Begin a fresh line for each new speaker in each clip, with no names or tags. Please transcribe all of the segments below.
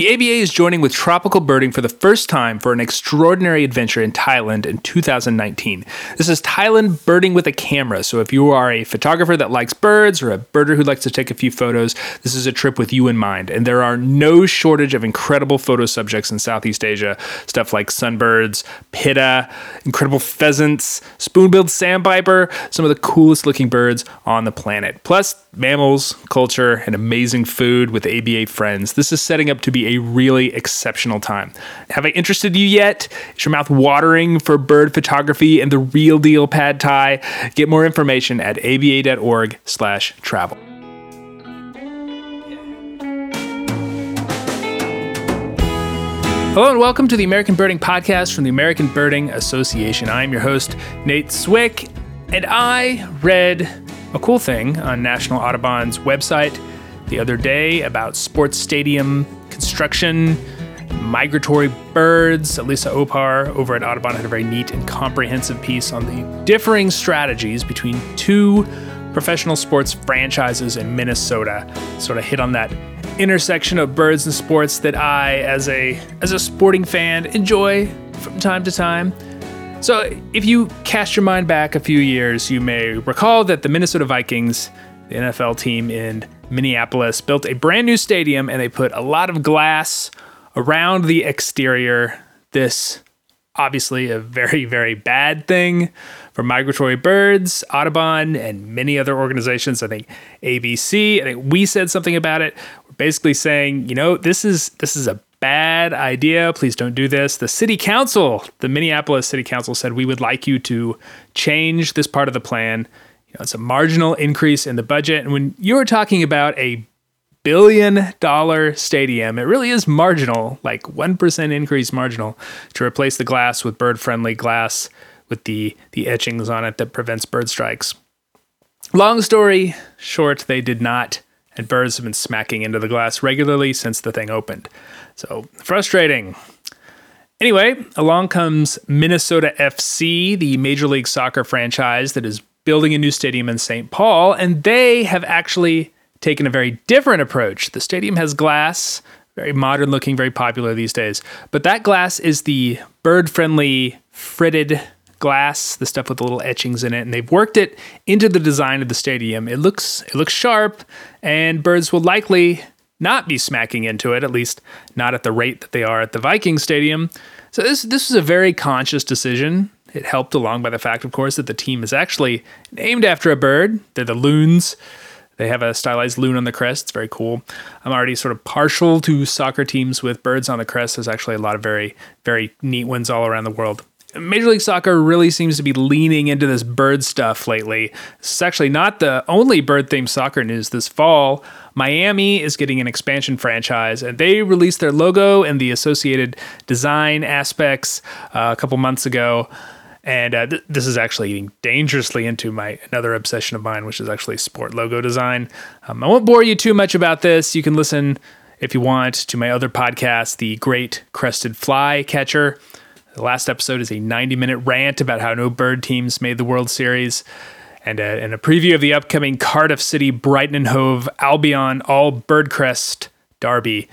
The ABA is joining with Tropical Birding for the first time for an extraordinary adventure in Thailand in 2019. This is Thailand birding with a camera. So if you are a photographer that likes birds or a birder who likes to take a few photos, this is a trip with you in mind. And there are no shortage of incredible photo subjects in Southeast Asia. Stuff like sunbirds, pitta, incredible pheasants, spoon-billed sandpiper, some of the coolest looking birds on the planet. Plus mammals, culture, and amazing food with ABA friends. This is setting up to be a really exceptional time. Have I interested you yet? Is your mouth watering for bird photography and the real deal pad thai? Get more information at aba.org/travel. Hello and welcome to the American Birding Podcast from the American Birding Association. I'm your host, Nate Swick, and I read a cool thing on National Audubon's website the other day about sports stadium construction, migratory birds. Elisa Opar over at Audubon had a very neat and comprehensive piece on the differing strategies between two professional sports franchises in Minnesota. Sort of hit on that intersection of birds and sports that I, as a as a sporting fan, enjoy from time to time. So, if you cast your mind back a few years, you may recall that the Minnesota Vikings, the NFL team in Minneapolis, built a brand new stadium and they put a lot of glass around the exterior. This obviously a very, very bad thing for migratory birds, Audubon, and many other organizations. I think ABC, I think we said something about it. We're basically saying, you know, this is this is a bad idea. Please don't do this. The city council, the Minneapolis City Council said we would like you to change this part of the plan. You know, it's a marginal increase in the budget. And when you're talking about a billion dollar stadium, it really is marginal, like 1% increase marginal to replace the glass with bird friendly glass with the, the etchings on it that prevents bird strikes. Long story short, they did not, and birds have been smacking into the glass regularly since the thing opened. So frustrating. Anyway, along comes Minnesota FC, the Major League Soccer franchise that is building a new stadium in St. Paul, and they have actually taken a very different approach. The stadium has glass, very modern looking, very popular these days, but that glass is the bird friendly fritted glass, the stuff with the little etchings in it, and they've worked it into the design of the stadium. It looks it looks sharp, and birds will likely not be smacking into it, at least not at the rate that they are at the Viking Stadium. So this this was a very conscious decision. It helped along by the fact, of course, that the team is actually named after a bird. They're the loons. They have a stylized loon on the crest. It's very cool. I'm already sort of partial to soccer teams with birds on the crest. There's actually a lot of very, very neat ones all around the world. Major League Soccer really seems to be leaning into this bird stuff lately. Is actually not the only bird themed soccer news this fall. Miami is getting an expansion franchise, and they released their logo and the associated design aspects uh, a couple months ago. And uh, th- this is actually eating dangerously into my another obsession of mine, which is actually sport logo design. Um, I won't bore you too much about this. You can listen if you want to my other podcast, The Great Crested Fly Catcher. The last episode is a 90 minute rant about how no bird teams made the World Series and a, and a preview of the upcoming Cardiff City Brighton and Hove Albion All Birdcrest Derby.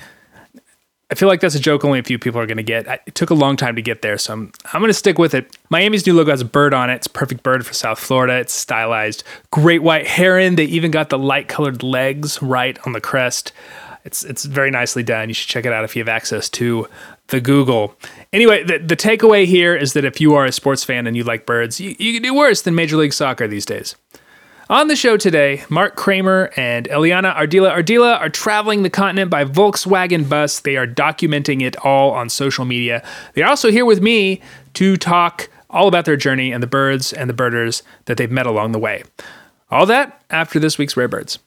I feel like that's a joke only a few people are going to get. It took a long time to get there, so I'm, I'm going to stick with it. Miami's new logo has a bird on it. It's a perfect bird for South Florida. It's stylized. Great white heron. They even got the light colored legs right on the crest. It's, it's very nicely done. You should check it out if you have access to the Google. Anyway, the, the takeaway here is that if you are a sports fan and you like birds, you, you can do worse than Major League Soccer these days. On the show today, Mark Kramer and Eliana Ardila Ardila are traveling the continent by Volkswagen bus. They are documenting it all on social media. They're also here with me to talk all about their journey and the birds and the birders that they've met along the way. All that after this week's Rare Birds.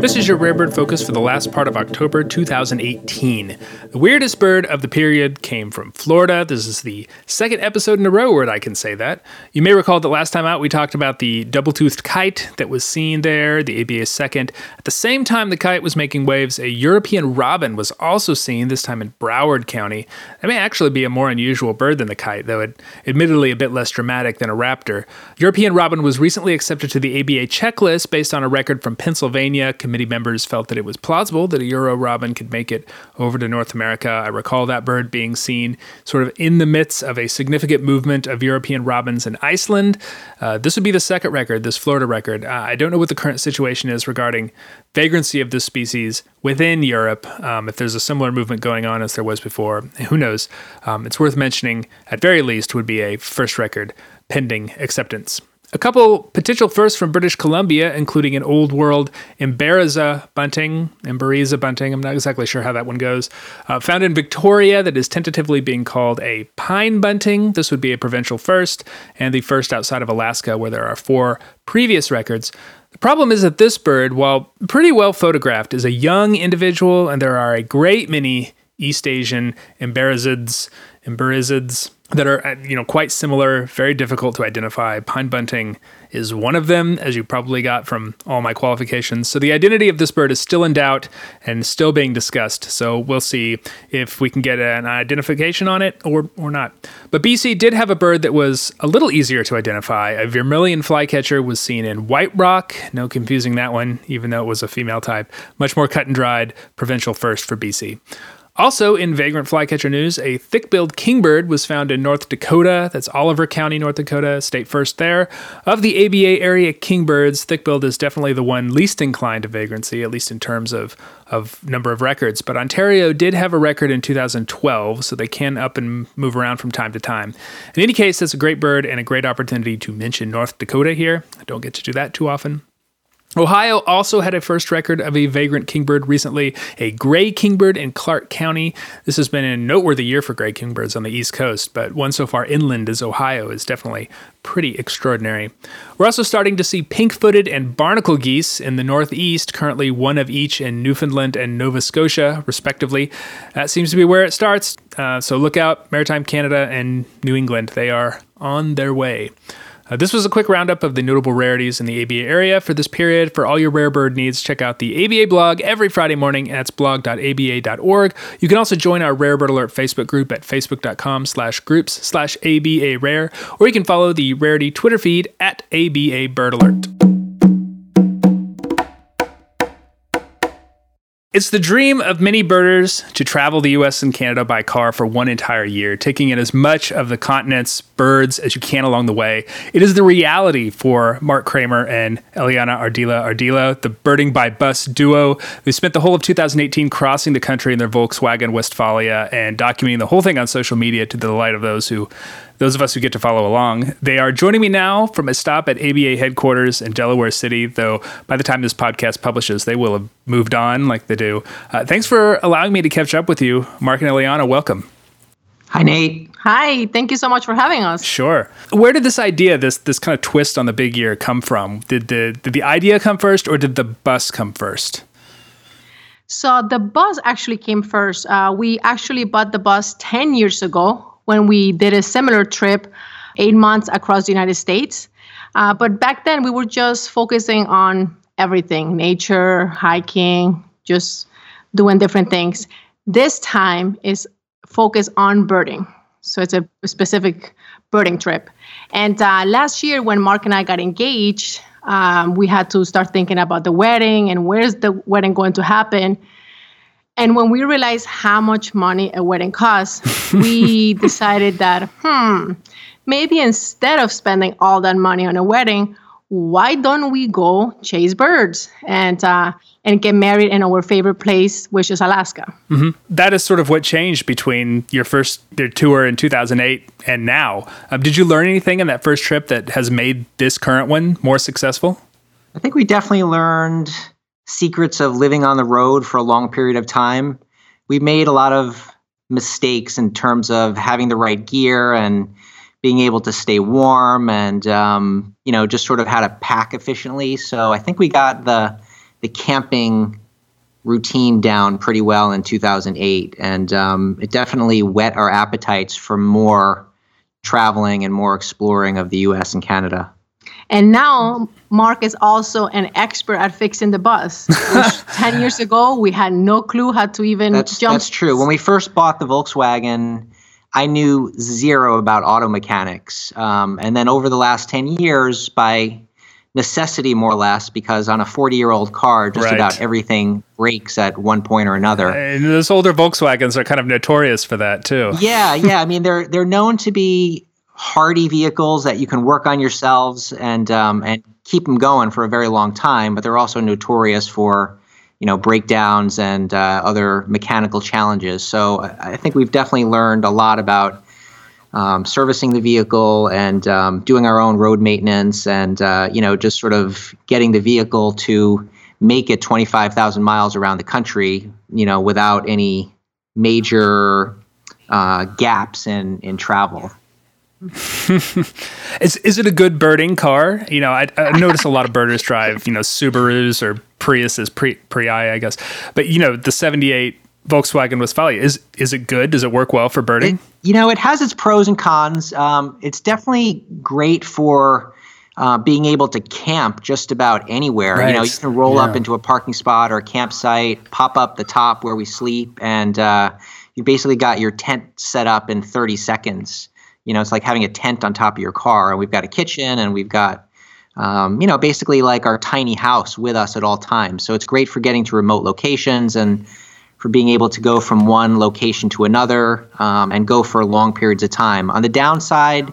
This is your rare bird focus for the last part of October 2018. The weirdest bird of the period came from Florida. This is the second episode in a row where I can say that. You may recall that last time out we talked about the double toothed kite that was seen there, the ABA second. At the same time the kite was making waves, a European robin was also seen, this time in Broward County. That may actually be a more unusual bird than the kite, though it admittedly a bit less dramatic than a raptor. European robin was recently accepted to the ABA checklist based on a record from Pennsylvania committee members felt that it was plausible that a Euro robin could make it over to North America. I recall that bird being seen sort of in the midst of a significant movement of European robins in Iceland. Uh, this would be the second record, this Florida record. Uh, I don't know what the current situation is regarding vagrancy of this species within Europe. Um, if there's a similar movement going on as there was before, who knows? Um, it's worth mentioning, at very least, would be a first record pending acceptance. A couple potential firsts from British Columbia, including an old world Emberiza bunting, Emberiza bunting, I'm not exactly sure how that one goes. Uh, found in Victoria that is tentatively being called a pine bunting. This would be a provincial first, and the first outside of Alaska, where there are four previous records. The problem is that this bird, while pretty well photographed, is a young individual, and there are a great many East Asian Emberizids, Emberizids that are uh, you know quite similar, very difficult to identify. Pine bunting is one of them, as you probably got from all my qualifications. So the identity of this bird is still in doubt and still being discussed. So we'll see if we can get an identification on it or or not. But BC did have a bird that was a little easier to identify. A vermilion flycatcher was seen in White Rock. No confusing that one, even though it was a female type. Much more cut and dried, provincial first for BC. Also, in vagrant flycatcher news, a thick-billed kingbird was found in North Dakota. That's Oliver County, North Dakota, state first there. Of the ABA area kingbirds, thick-billed is definitely the one least inclined to vagrancy, at least in terms of, of number of records. But Ontario did have a record in 2012, so they can up and move around from time to time. In any case, that's a great bird and a great opportunity to mention North Dakota here. I don't get to do that too often. Ohio also had a first record of a vagrant kingbird recently, a gray kingbird in Clark County. This has been a noteworthy year for gray kingbirds on the East Coast, but one so far inland as Ohio is definitely pretty extraordinary. We're also starting to see pink footed and barnacle geese in the Northeast, currently one of each in Newfoundland and Nova Scotia, respectively. That seems to be where it starts, uh, so look out, Maritime Canada and New England. They are on their way. Uh, this was a quick roundup of the notable rarities in the ABA area for this period. For all your rare bird needs, check out the ABA blog every Friday morning. That's blog.aba.org. You can also join our Rare Bird Alert Facebook group at facebook.com slash groups slash ABA Rare, or you can follow the Rarity Twitter feed at ABA Bird Alert. It's the dream of many birders to travel the US and Canada by car for one entire year, taking in as much of the continent's birds as you can along the way. It is the reality for Mark Kramer and Eliana Ardila Ardila, the birding by bus duo. They spent the whole of 2018 crossing the country in their Volkswagen Westfalia and documenting the whole thing on social media to the delight of those who those of us who get to follow along. They are joining me now from a stop at ABA headquarters in Delaware City, though by the time this podcast publishes, they will have moved on like they do. Uh, thanks for allowing me to catch up with you, Mark and Eliana. Welcome.
Hi, Nate.
Hi, thank you so much for having us.
Sure. Where did this idea, this this kind of twist on the big year, come from? Did the did the idea come first, or did the bus come first?
So the bus actually came first. Uh, we actually bought the bus ten years ago when we did a similar trip, eight months across the United States. Uh, but back then, we were just focusing on everything nature, hiking, just doing different things. This time is focused on birding. So it's a specific birding trip. And uh, last year, when Mark and I got engaged, um, we had to start thinking about the wedding and where's the wedding going to happen. And when we realized how much money a wedding costs, we decided that, hmm, maybe instead of spending all that money on a wedding, why don't we go chase birds and uh, and get married in our favorite place, which is Alaska?
Mm-hmm. That is sort of what changed between your first your tour in 2008 and now. Um, did you learn anything in that first trip that has made this current one more successful?
I think we definitely learned secrets of living on the road for a long period of time. We made a lot of mistakes in terms of having the right gear and being able to stay warm and um, you know just sort of how to pack efficiently. So I think we got the the camping routine down pretty well in 2008, and um, it definitely whet our appetites for more traveling and more exploring of the U.S. and Canada.
And now Mark is also an expert at fixing the bus. Which ten years ago we had no clue how to even
that's,
jump.
That's true. When we first bought the Volkswagen, I knew zero about auto mechanics. Um, and then over the last ten years, by necessity more or less because on a 40 year old car just right. about everything breaks at one point or another
and those older volkswagens are kind of notorious for that too
yeah yeah i mean they're they're known to be hardy vehicles that you can work on yourselves and um, and keep them going for a very long time but they're also notorious for you know breakdowns and uh, other mechanical challenges so i think we've definitely learned a lot about um, servicing the vehicle and um, doing our own road maintenance and uh, you know just sort of getting the vehicle to make it 25,000 miles around the country you know without any major uh, gaps in in travel.
is is it a good birding car? You know, I, I notice a lot of birders drive, you know, Subarus or Priuses, pre pre I, I guess. But you know, the '78 Volkswagen Westfalia. Is is it good? Does it work well for birding? It,
you know, it has its pros and cons. Um, it's definitely great for uh, being able to camp just about anywhere. Right. You know, you can roll yeah. up into a parking spot or a campsite, pop up the top where we sleep, and uh, you basically got your tent set up in 30 seconds. You know, it's like having a tent on top of your car. And we've got a kitchen, and we've got um, you know, basically like our tiny house with us at all times. So it's great for getting to remote locations and for being able to go from one location to another um, and go for long periods of time. On the downside,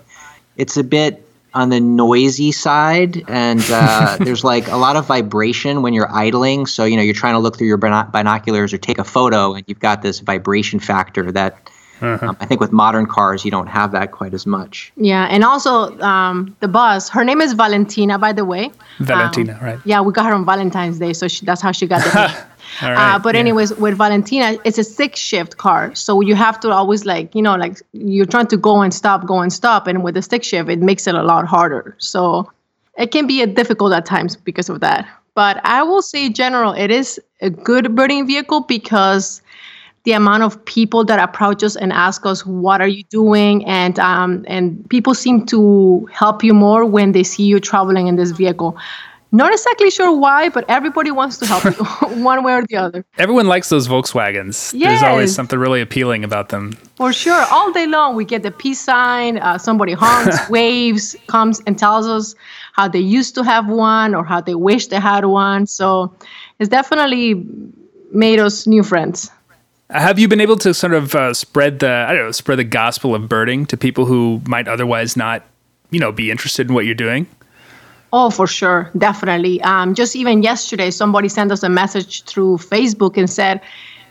it's a bit on the noisy side, and uh, there's like a lot of vibration when you're idling. So you know you're trying to look through your binoculars or take a photo, and you've got this vibration factor that. Uh-huh. Um, I think with modern cars, you don't have that quite as much.
Yeah, and also um, the bus. Her name is Valentina, by the way.
Valentina, um, right?
Yeah, we got her on Valentine's Day, so she, that's how she got the name. Uh, but yeah. anyways, with Valentina, it's a six shift car, so you have to always like you know like you're trying to go and stop, go and stop, and with the stick shift, it makes it a lot harder. So it can be difficult at times because of that. But I will say, general, it is a good birding vehicle because the amount of people that approach us and ask us what are you doing and um, and people seem to help you more when they see you traveling in this vehicle not exactly sure why, but everybody wants to help you one way or the other.
Everyone likes those Volkswagens. Yes. There's always something really appealing about them.
For sure. All day long, we get the peace sign. Uh, somebody honks, waves, comes and tells us how they used to have one or how they wish they had one. So it's definitely made us new friends.
Have you been able to sort of uh, spread the I don't know spread the gospel of birding to people who might otherwise not, you know, be interested in what you're doing?
Oh, for sure, definitely. Um, just even yesterday, somebody sent us a message through Facebook and said,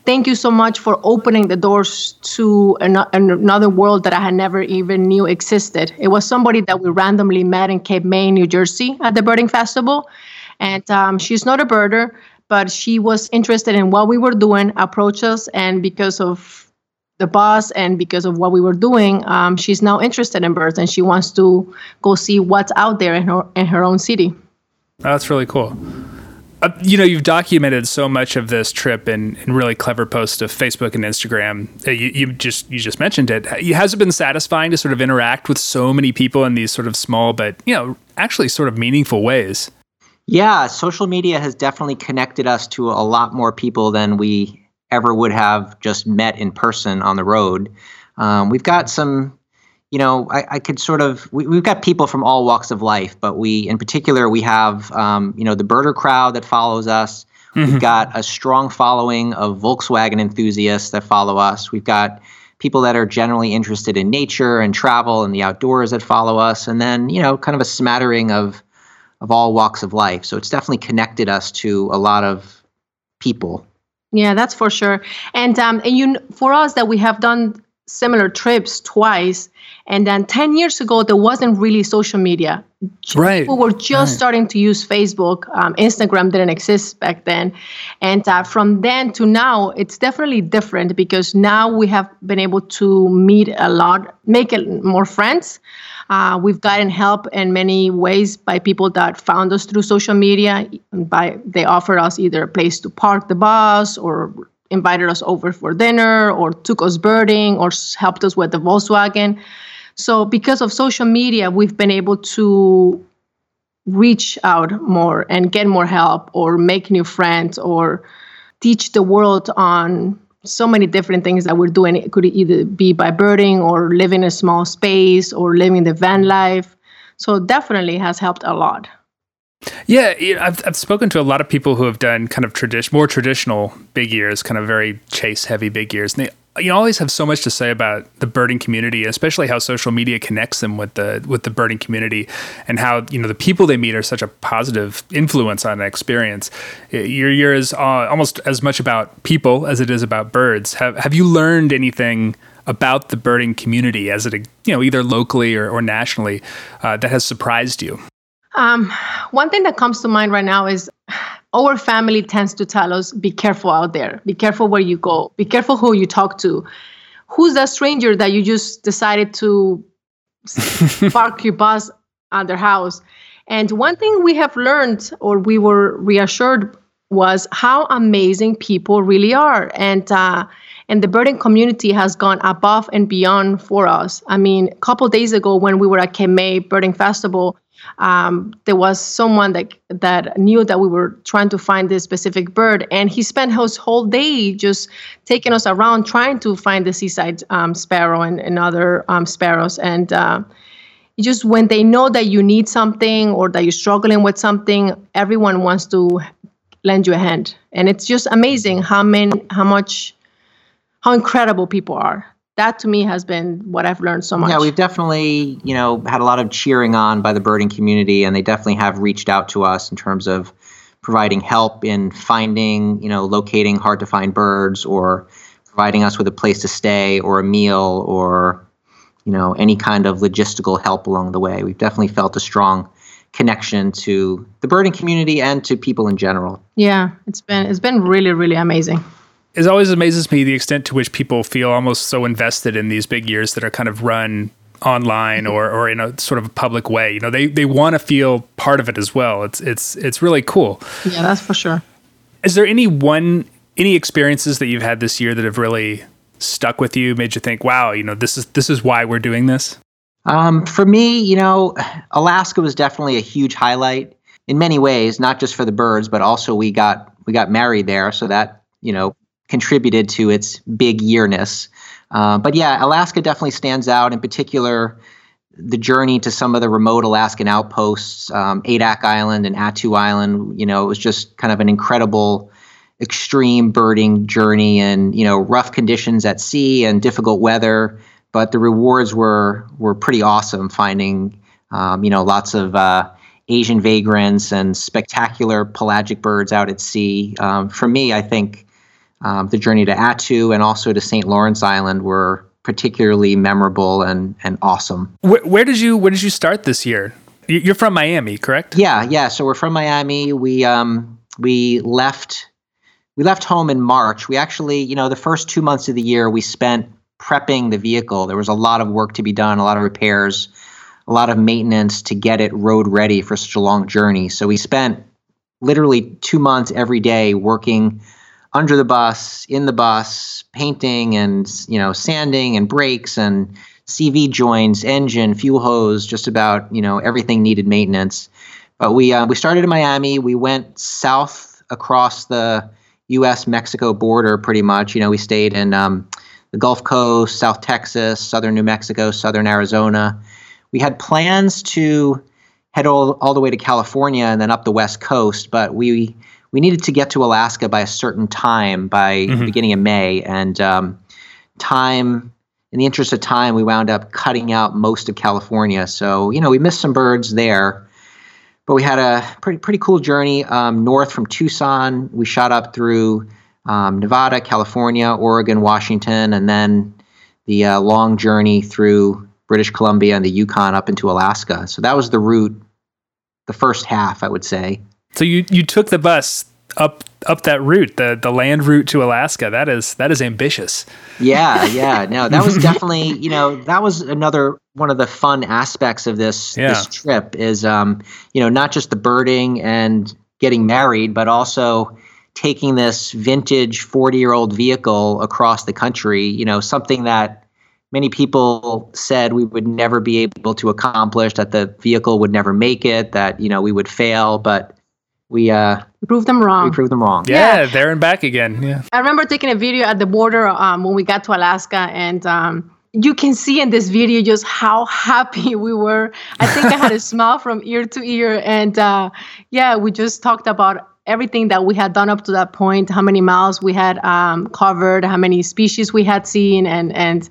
"Thank you so much for opening the doors to an- another world that I had never even knew existed." It was somebody that we randomly met in Cape May, New Jersey, at the birding festival, and um, she's not a birder, but she was interested in what we were doing, approached us, and because of the boss and because of what we were doing um, she's now interested in birds and she wants to go see what's out there in her in her own city.
That's really cool. Uh, you know you've documented so much of this trip in, in really clever posts of facebook and instagram. Uh, you, you just you just mentioned it. Has it been satisfying to sort of interact with so many people in these sort of small but you know actually sort of meaningful ways
yeah social media has definitely connected us to a lot more people than we ever would have just met in person on the road. Um, we've got some, you know, I, I could sort of, we, have got people from all walks of life, but we, in particular, we have, um, you know, the birder crowd that follows us. Mm-hmm. We've got a strong following of Volkswagen enthusiasts that follow us. We've got people that are generally interested in nature and travel and the outdoors that follow us. And then, you know, kind of a smattering of, of all walks of life. So it's definitely connected us to a lot of people.
Yeah, that's for sure. And um, and you for us that we have done similar trips twice, and then ten years ago there wasn't really social media.
right.
people were just right. starting to use Facebook. Um, Instagram didn't exist back then. And uh, from then to now, it's definitely different because now we have been able to meet a lot, make it more friends. Uh, we've gotten help in many ways by people that found us through social media. By they offered us either a place to park the bus or invited us over for dinner or took us birding or helped us with the Volkswagen. So, because of social media, we've been able to reach out more and get more help or make new friends or teach the world on so many different things that we're doing. It could either be by birding or living in a small space or living the van life. So, definitely has helped a lot.
Yeah, I've I've spoken to a lot of people who have done kind of tradition, more traditional big years, kind of very chase heavy big years, and they you always have so much to say about the birding community, especially how social media connects them with the with the birding community, and how you know the people they meet are such a positive influence on an experience. Your year is uh, almost as much about people as it is about birds. Have Have you learned anything? About the birding community, as it you know, either locally or, or nationally, uh, that has surprised you.
Um, one thing that comes to mind right now is our family tends to tell us be careful out there, be careful where you go, be careful who you talk to. Who's that stranger that you just decided to park your bus at their house? And one thing we have learned, or we were reassured, was how amazing people really are. And uh, and the birding community has gone above and beyond for us. I mean, a couple days ago when we were at Cape May Birding Festival, um, there was someone that that knew that we were trying to find this specific bird, and he spent his whole day just taking us around trying to find the seaside um, sparrow and, and other um, sparrows. And uh, just when they know that you need something or that you're struggling with something, everyone wants to lend you a hand, and it's just amazing how many, how much, how incredible people are that to me has been what I've learned so much.
Yeah, we've definitely, you know, had a lot of cheering on by the birding community, and they definitely have reached out to us in terms of providing help in finding, you know, locating hard to find birds or providing us with a place to stay or a meal or, you know, any kind of logistical help along the way. We've definitely felt a strong connection to the birding community and to people in general.
Yeah, it's been it's been really really amazing
it always amazes me the extent to which people feel almost so invested in these big years that are kind of run online or, or in a sort of a public way. You know, they, they want to feel part of it as well. It's it's it's really cool.
Yeah, that's for sure.
Is there any one any experiences that you've had this year that have really stuck with you, made you think, wow, you know, this is this is why we're doing this?
Um, for me, you know, Alaska was definitely a huge highlight in many ways, not just for the birds, but also we got we got married there, so that you know contributed to its big yearness. Uh, but yeah, Alaska definitely stands out. In particular, the journey to some of the remote Alaskan outposts, um, Adak Island and Attu Island. You know, it was just kind of an incredible, extreme birding journey, and you know, rough conditions at sea and difficult weather. But the rewards were were pretty awesome. Finding, um, you know, lots of uh, Asian vagrants and spectacular pelagic birds out at sea. Um, for me, I think um, the journey to Attu and also to St. Lawrence Island were particularly memorable and, and awesome.
Where, where did you where did you start this year? You're from Miami, correct?
Yeah, yeah. So we're from Miami. We um we left we left home in March. We actually, you know, the first two months of the year we spent prepping the vehicle. There was a lot of work to be done, a lot of repairs, a lot of maintenance to get it road ready for such a long journey. So we spent literally two months every day working under the bus, in the bus, painting and you know sanding and brakes and CV joints, engine, fuel hose, just about you know everything needed maintenance. But we uh, we started in Miami. We went south across the U.S. Mexico border, pretty much. You know, we stayed in um, the Gulf Coast, South Texas, southern New Mexico, southern Arizona. We had plans to head all, all the way to California and then up the West Coast, but we we needed to get to Alaska by a certain time by mm-hmm. the beginning of May, and um, time. In the interest of time, we wound up cutting out most of California. So you know, we missed some birds there, but we had a pretty pretty cool journey um, north from Tucson. We shot up through um, Nevada, California, Oregon, Washington, and then the uh, long journey through British Columbia and the Yukon up into Alaska. So that was the route the first half, I would say.
So you you took the bus up up that route, the the land route to Alaska. That is that is ambitious.
Yeah, yeah. No, that was definitely you know that was another one of the fun aspects of this
Yeah.
this trip is um you know not just the birding and getting married, but also taking this vintage 40 year old vehicle across the country. You know something that many people said we would never be able to accomplish, that the vehicle would never make it, that you know we would fail, but we uh
Prove them wrong.
we proved them wrong.
Yeah, there and back again. Yeah.
I remember taking a video at the border um, when we got to Alaska, and um, you can see in this video just how happy we were. I think I had a smile from ear to ear, and uh, yeah, we just talked about everything that we had done up to that point, how many miles we had um, covered, how many species we had seen, and and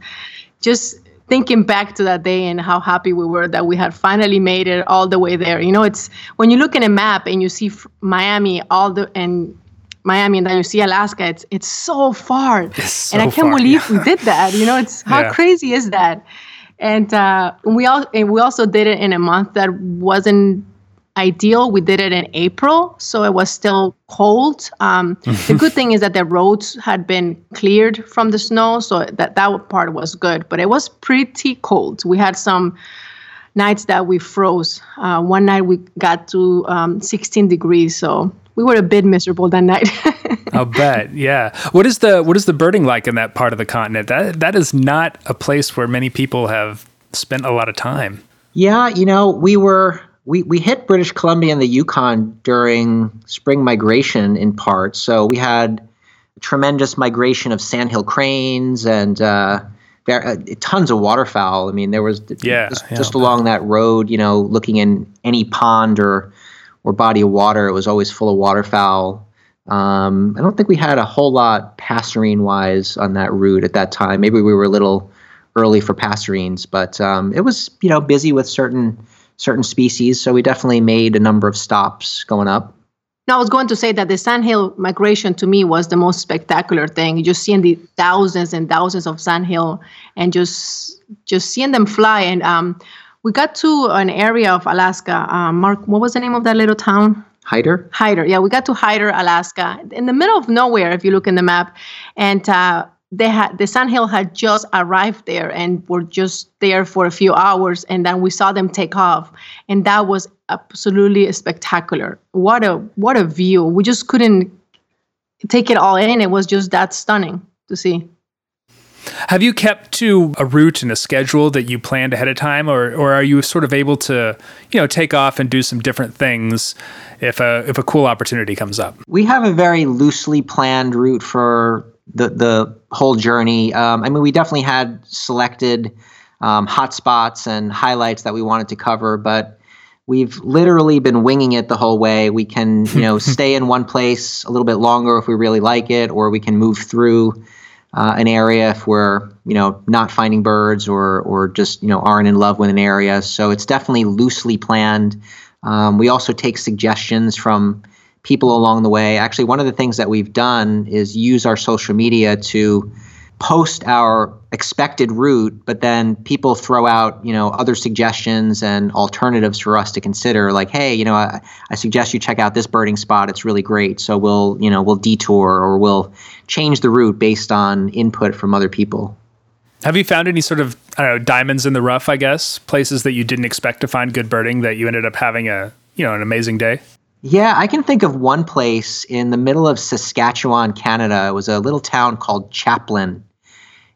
just thinking back to that day and how happy we were that we had finally made it all the way there. You know, it's when you look at a map and you see Miami all the and Miami and then you see Alaska, it's it's so far.
so
and I can't
far,
believe we did that. You know, it's how
Yeah.
crazy is that? And uh, we all and we also did it in a month that wasn't ideal. We did it in April, so it was still cold. Um, the good thing is that the roads had been cleared from the snow, so that that part was good. But it was pretty cold. We had some nights that we froze. Uh, one night we got to um, 16 degrees, so we were a bit miserable that night.
I'll bet. Yeah. What is the what is the birding like in that part of the continent? That that is not a place where many people have spent a lot of time.
Yeah, you know, we were we we hit British Columbia and the Yukon during spring migration in part. So we had a tremendous migration of sandhill cranes and uh, there, uh, tons of waterfowl. I mean, there was
Yeah,
just,
yeah.
just along that road, you know, looking in any pond or or body of water, it was always full of waterfowl. Um, I don't think we had a whole lot passerine wise on that route at that time. Maybe we were a little early for passerines, but um, it was you know busy with certain certain species. So we definitely made a number of stops going up.
No, I was going to say that the sandhill migration to me was the most spectacular thing. Just seeing the thousands and thousands of sandhill and just just seeing them fly. And um, we got to an area of Alaska. Um, Mark, what was the name of that little town?
Hyder.
Hyder. Yeah, we got to Hyder, Alaska, in the middle of nowhere. If you look in the map, and uh, they had the sandhill had just arrived there and were just there for a few hours, and then we saw them take off, and that was absolutely spectacular. What a what a view! We just couldn't take it all in. It was just that stunning to see.
Have you kept to a route and a schedule that you planned ahead of time, or or are you sort of able to, you know, take off and do some different things if a if a cool opportunity comes up?
We have a very loosely planned route for the the whole journey. Um, I mean, we definitely had selected um, hotspots and highlights that we wanted to cover, but we've literally been winging it the whole way. We can, you know, stay in one place a little bit longer if we really like it, or we can move through uh, an area if we're, you know, not finding birds or or just, you know, aren't in love with an area. So it's definitely loosely planned. Um, we also take suggestions from people along the way. Actually, one of the things that we've done is use our social media to post our expected route, but then people throw out, you know, other suggestions and alternatives for us to consider. Like, hey, you know, I, I suggest you check out this birding spot. It's really great. So we'll, you know, we'll detour or we'll change the route based on input from other people.
Have you found any sort of I don't know diamonds in the rough? I guess places that you didn't expect to find good birding that you ended up having a you know an amazing day.
Yeah, I can think of one place in the middle of Saskatchewan, Canada. It was a little town called Chaplin,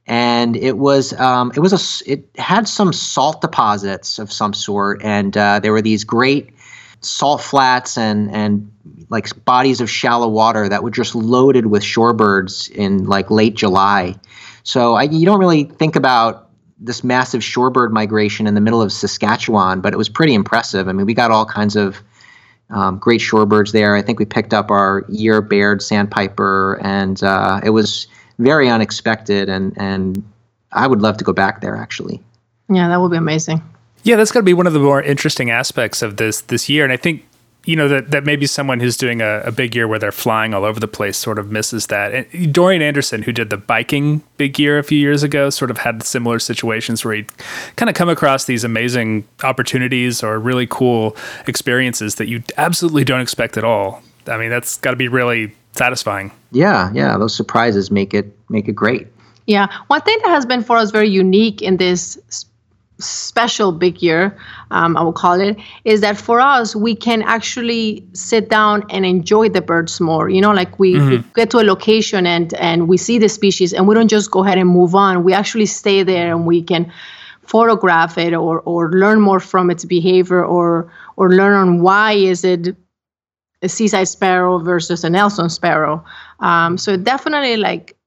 and it was um, it was a it had some salt deposits of some sort, and uh, there were these great salt flats and and like bodies of shallow water that were just loaded with shorebirds in like late July. So I, you don't really think about this massive shorebird migration in the middle of Saskatchewan, but it was pretty impressive. I mean, we got all kinds of um, great shorebirds there. I think we picked up our year baird sandpiper, and uh, it was very unexpected. And and I would love to go back there actually.
Yeah, that would be amazing.
Yeah, that's got to be one of the more interesting aspects of this this year, and I think you know that that maybe someone who's doing a, a, big year where they're flying all over the place sort of misses that. And Dorian Anderson, who did the biking big year a few years ago, sort of had similar situations where he'd kind of come across these amazing opportunities or really cool experiences that you absolutely don't expect at all. I mean, that's got to be really satisfying.
Yeah, yeah, those surprises make it make it great.
Yeah, one thing that has been for us very unique in this special big year, um, I will call it, is that for us, we can actually sit down and enjoy the birds more. You know, like we, mm-hmm. we, get to a location and, and we see the species and we don't just go ahead and move on. We actually stay there and we can photograph it or, or learn more from its behavior or, or learn on why is it a seaside sparrow versus a Nelson sparrow. Um, so definitely like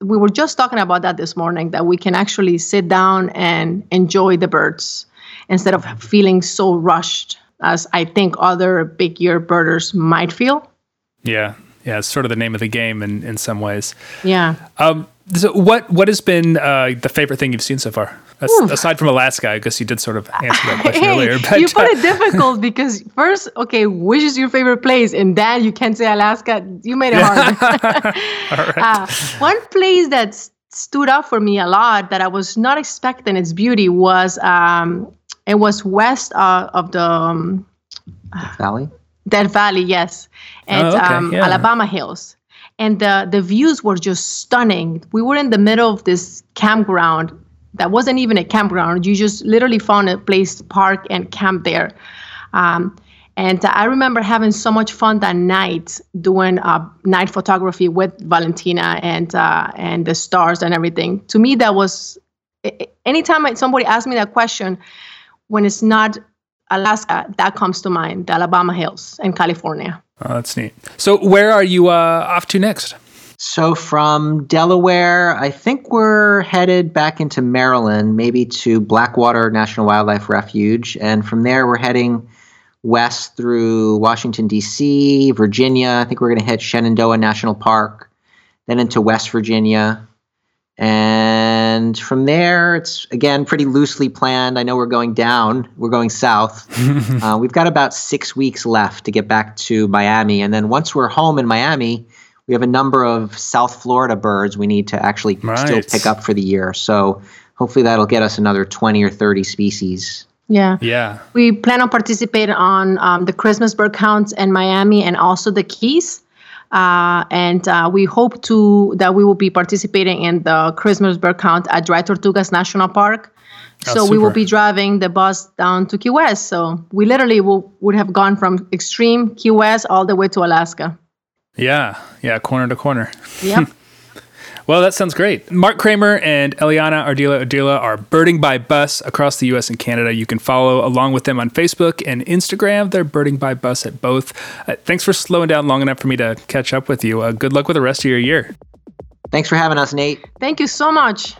we were just talking about that this morning that we can actually sit down and enjoy the birds instead of feeling so rushed as I think other big year birders might feel.
Yeah. Yeah, it's sort of the name of the game in, in some ways.
Yeah.
Um, so what what has been uh, the favorite thing you've seen so far? aside from Alaska, I guess you did sort of answer that question
hey,
earlier.
But, you put it difficult because first, okay, which is your favorite place, and then you can say Alaska. You made it hard. All right. Uh, one place that stood out for me a lot that I was not expecting its beauty was um, it was west uh, of the um,
valley.
Death Valley, yes, and oh, okay. um, yeah. Alabama Hills and the the views were just stunning. We were in the middle of this campground that wasn't even a campground. You just literally found a place to park and camp there. Um, and I remember having so much fun that night doing uh, night photography with Valentina and uh, and the stars and everything. To me, that was anytime somebody asks me that question, when it's not Alaska, that comes to mind: the Alabama Hills in California.
Oh, that's neat. So, where are you uh, off to next?
So from Delaware, I think we're headed back into Maryland, maybe to Blackwater National Wildlife Refuge. And from there, we're heading west through Washington, D.C., Virginia. I think we're going to hit Shenandoah National Park, then into West Virginia. And from there, it's again pretty loosely planned. I know we're going down, we're going south. uh, we've got about six weeks left to get back to Miami. And then once we're home in Miami, we have a number of South Florida birds we need to actually right. still pick up for the year. So hopefully that'll get us another 20 or 30 species.
Yeah.
Yeah.
We plan on participating on um, the Christmas bird counts in Miami and also the Keys. Uh, and uh, we hope to that we will be participating in the Christmas bird count at Dry Tortugas National Park. Oh, so we will be driving the bus down to Key West. So we literally will, would have gone from extreme Key West all the way to Alaska.
Yeah, yeah, corner to corner.
Yep.
well, that sounds great. Mark Kramer and Eliana Ardila Odila are birding by bus across the U.S. and Canada. You can follow along with them on Facebook and Instagram. They're birding by bus at both. Uh, thanks for slowing down long enough for me to catch up with you. Uh, good luck with the rest of your year.
Thanks for having us, Nate.
Thank you so much.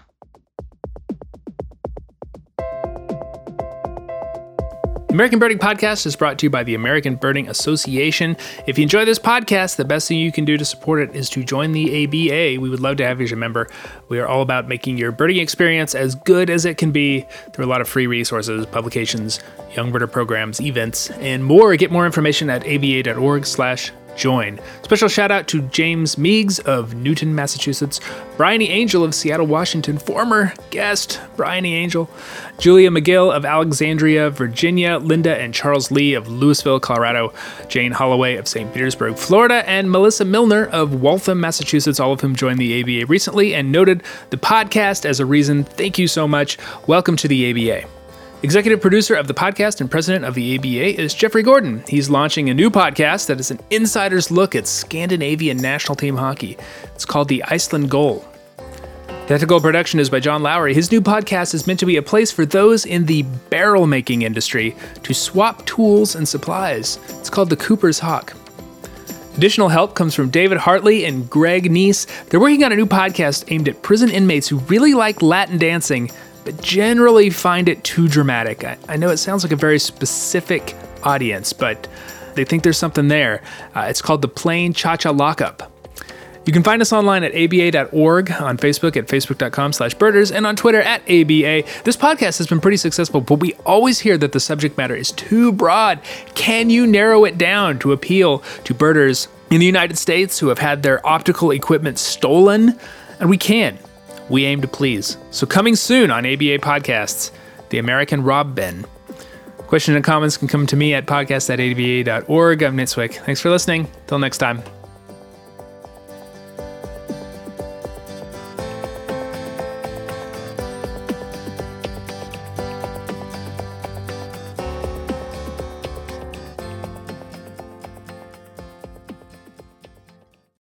American Birding Podcast is brought to you by the American Birding Association. If you enjoy this podcast, the best thing you can do to support it is to join the ABA. We would love to have you as a member. We are all about making your birding experience as good as it can be through a lot of free resources, publications, young birder programs, events, and more. Get more information at aba.org slash join. Special shout out to James Meigs of Newton, Massachusetts, Bryony Angell of Seattle, Washington, former guest Bryony Angell, Julia McGill of Alexandria, Virginia, Linda and Charles Lee of Louisville, Colorado, Jane Holloway of St. Petersburg, Florida, and Melissa Milner of Waltham, Massachusetts, all of whom joined the ABA recently and noted the podcast as a reason. Thank you so much. Welcome to the ABA. Executive producer of the podcast and president of the ABA is Jeffrey Gordon. He's launching a new podcast that is an insider's look at Scandinavian national team hockey. It's called The Iceland Goal. Technical production is by John Lowry. His new podcast is meant to be a place for those in the barrel making industry to swap tools and supplies. It's called The Cooper's Hawk. Additional help comes from David Hartley and Greg Neise. They're working on a new podcast aimed at prison inmates who really like Latin dancing but generally find it too dramatic. I, I, know it sounds like a very specific audience, but they think there's something there. Uh, it's called the Plain Cha Cha Lockup. You can find us online at aba.org, on Facebook at facebook.com slash birders, and on Twitter at ABA. This podcast has been pretty successful, but we always hear that the subject matter is too broad. Can you narrow it down to appeal to birders in the United States who have had their optical equipment stolen? And we can. We aim to please. So coming soon on ABA Podcasts, the American Rob Ben. Questions and comments can come to me at podcast at. I'm Nate Swick. Thanks for listening. Till next time.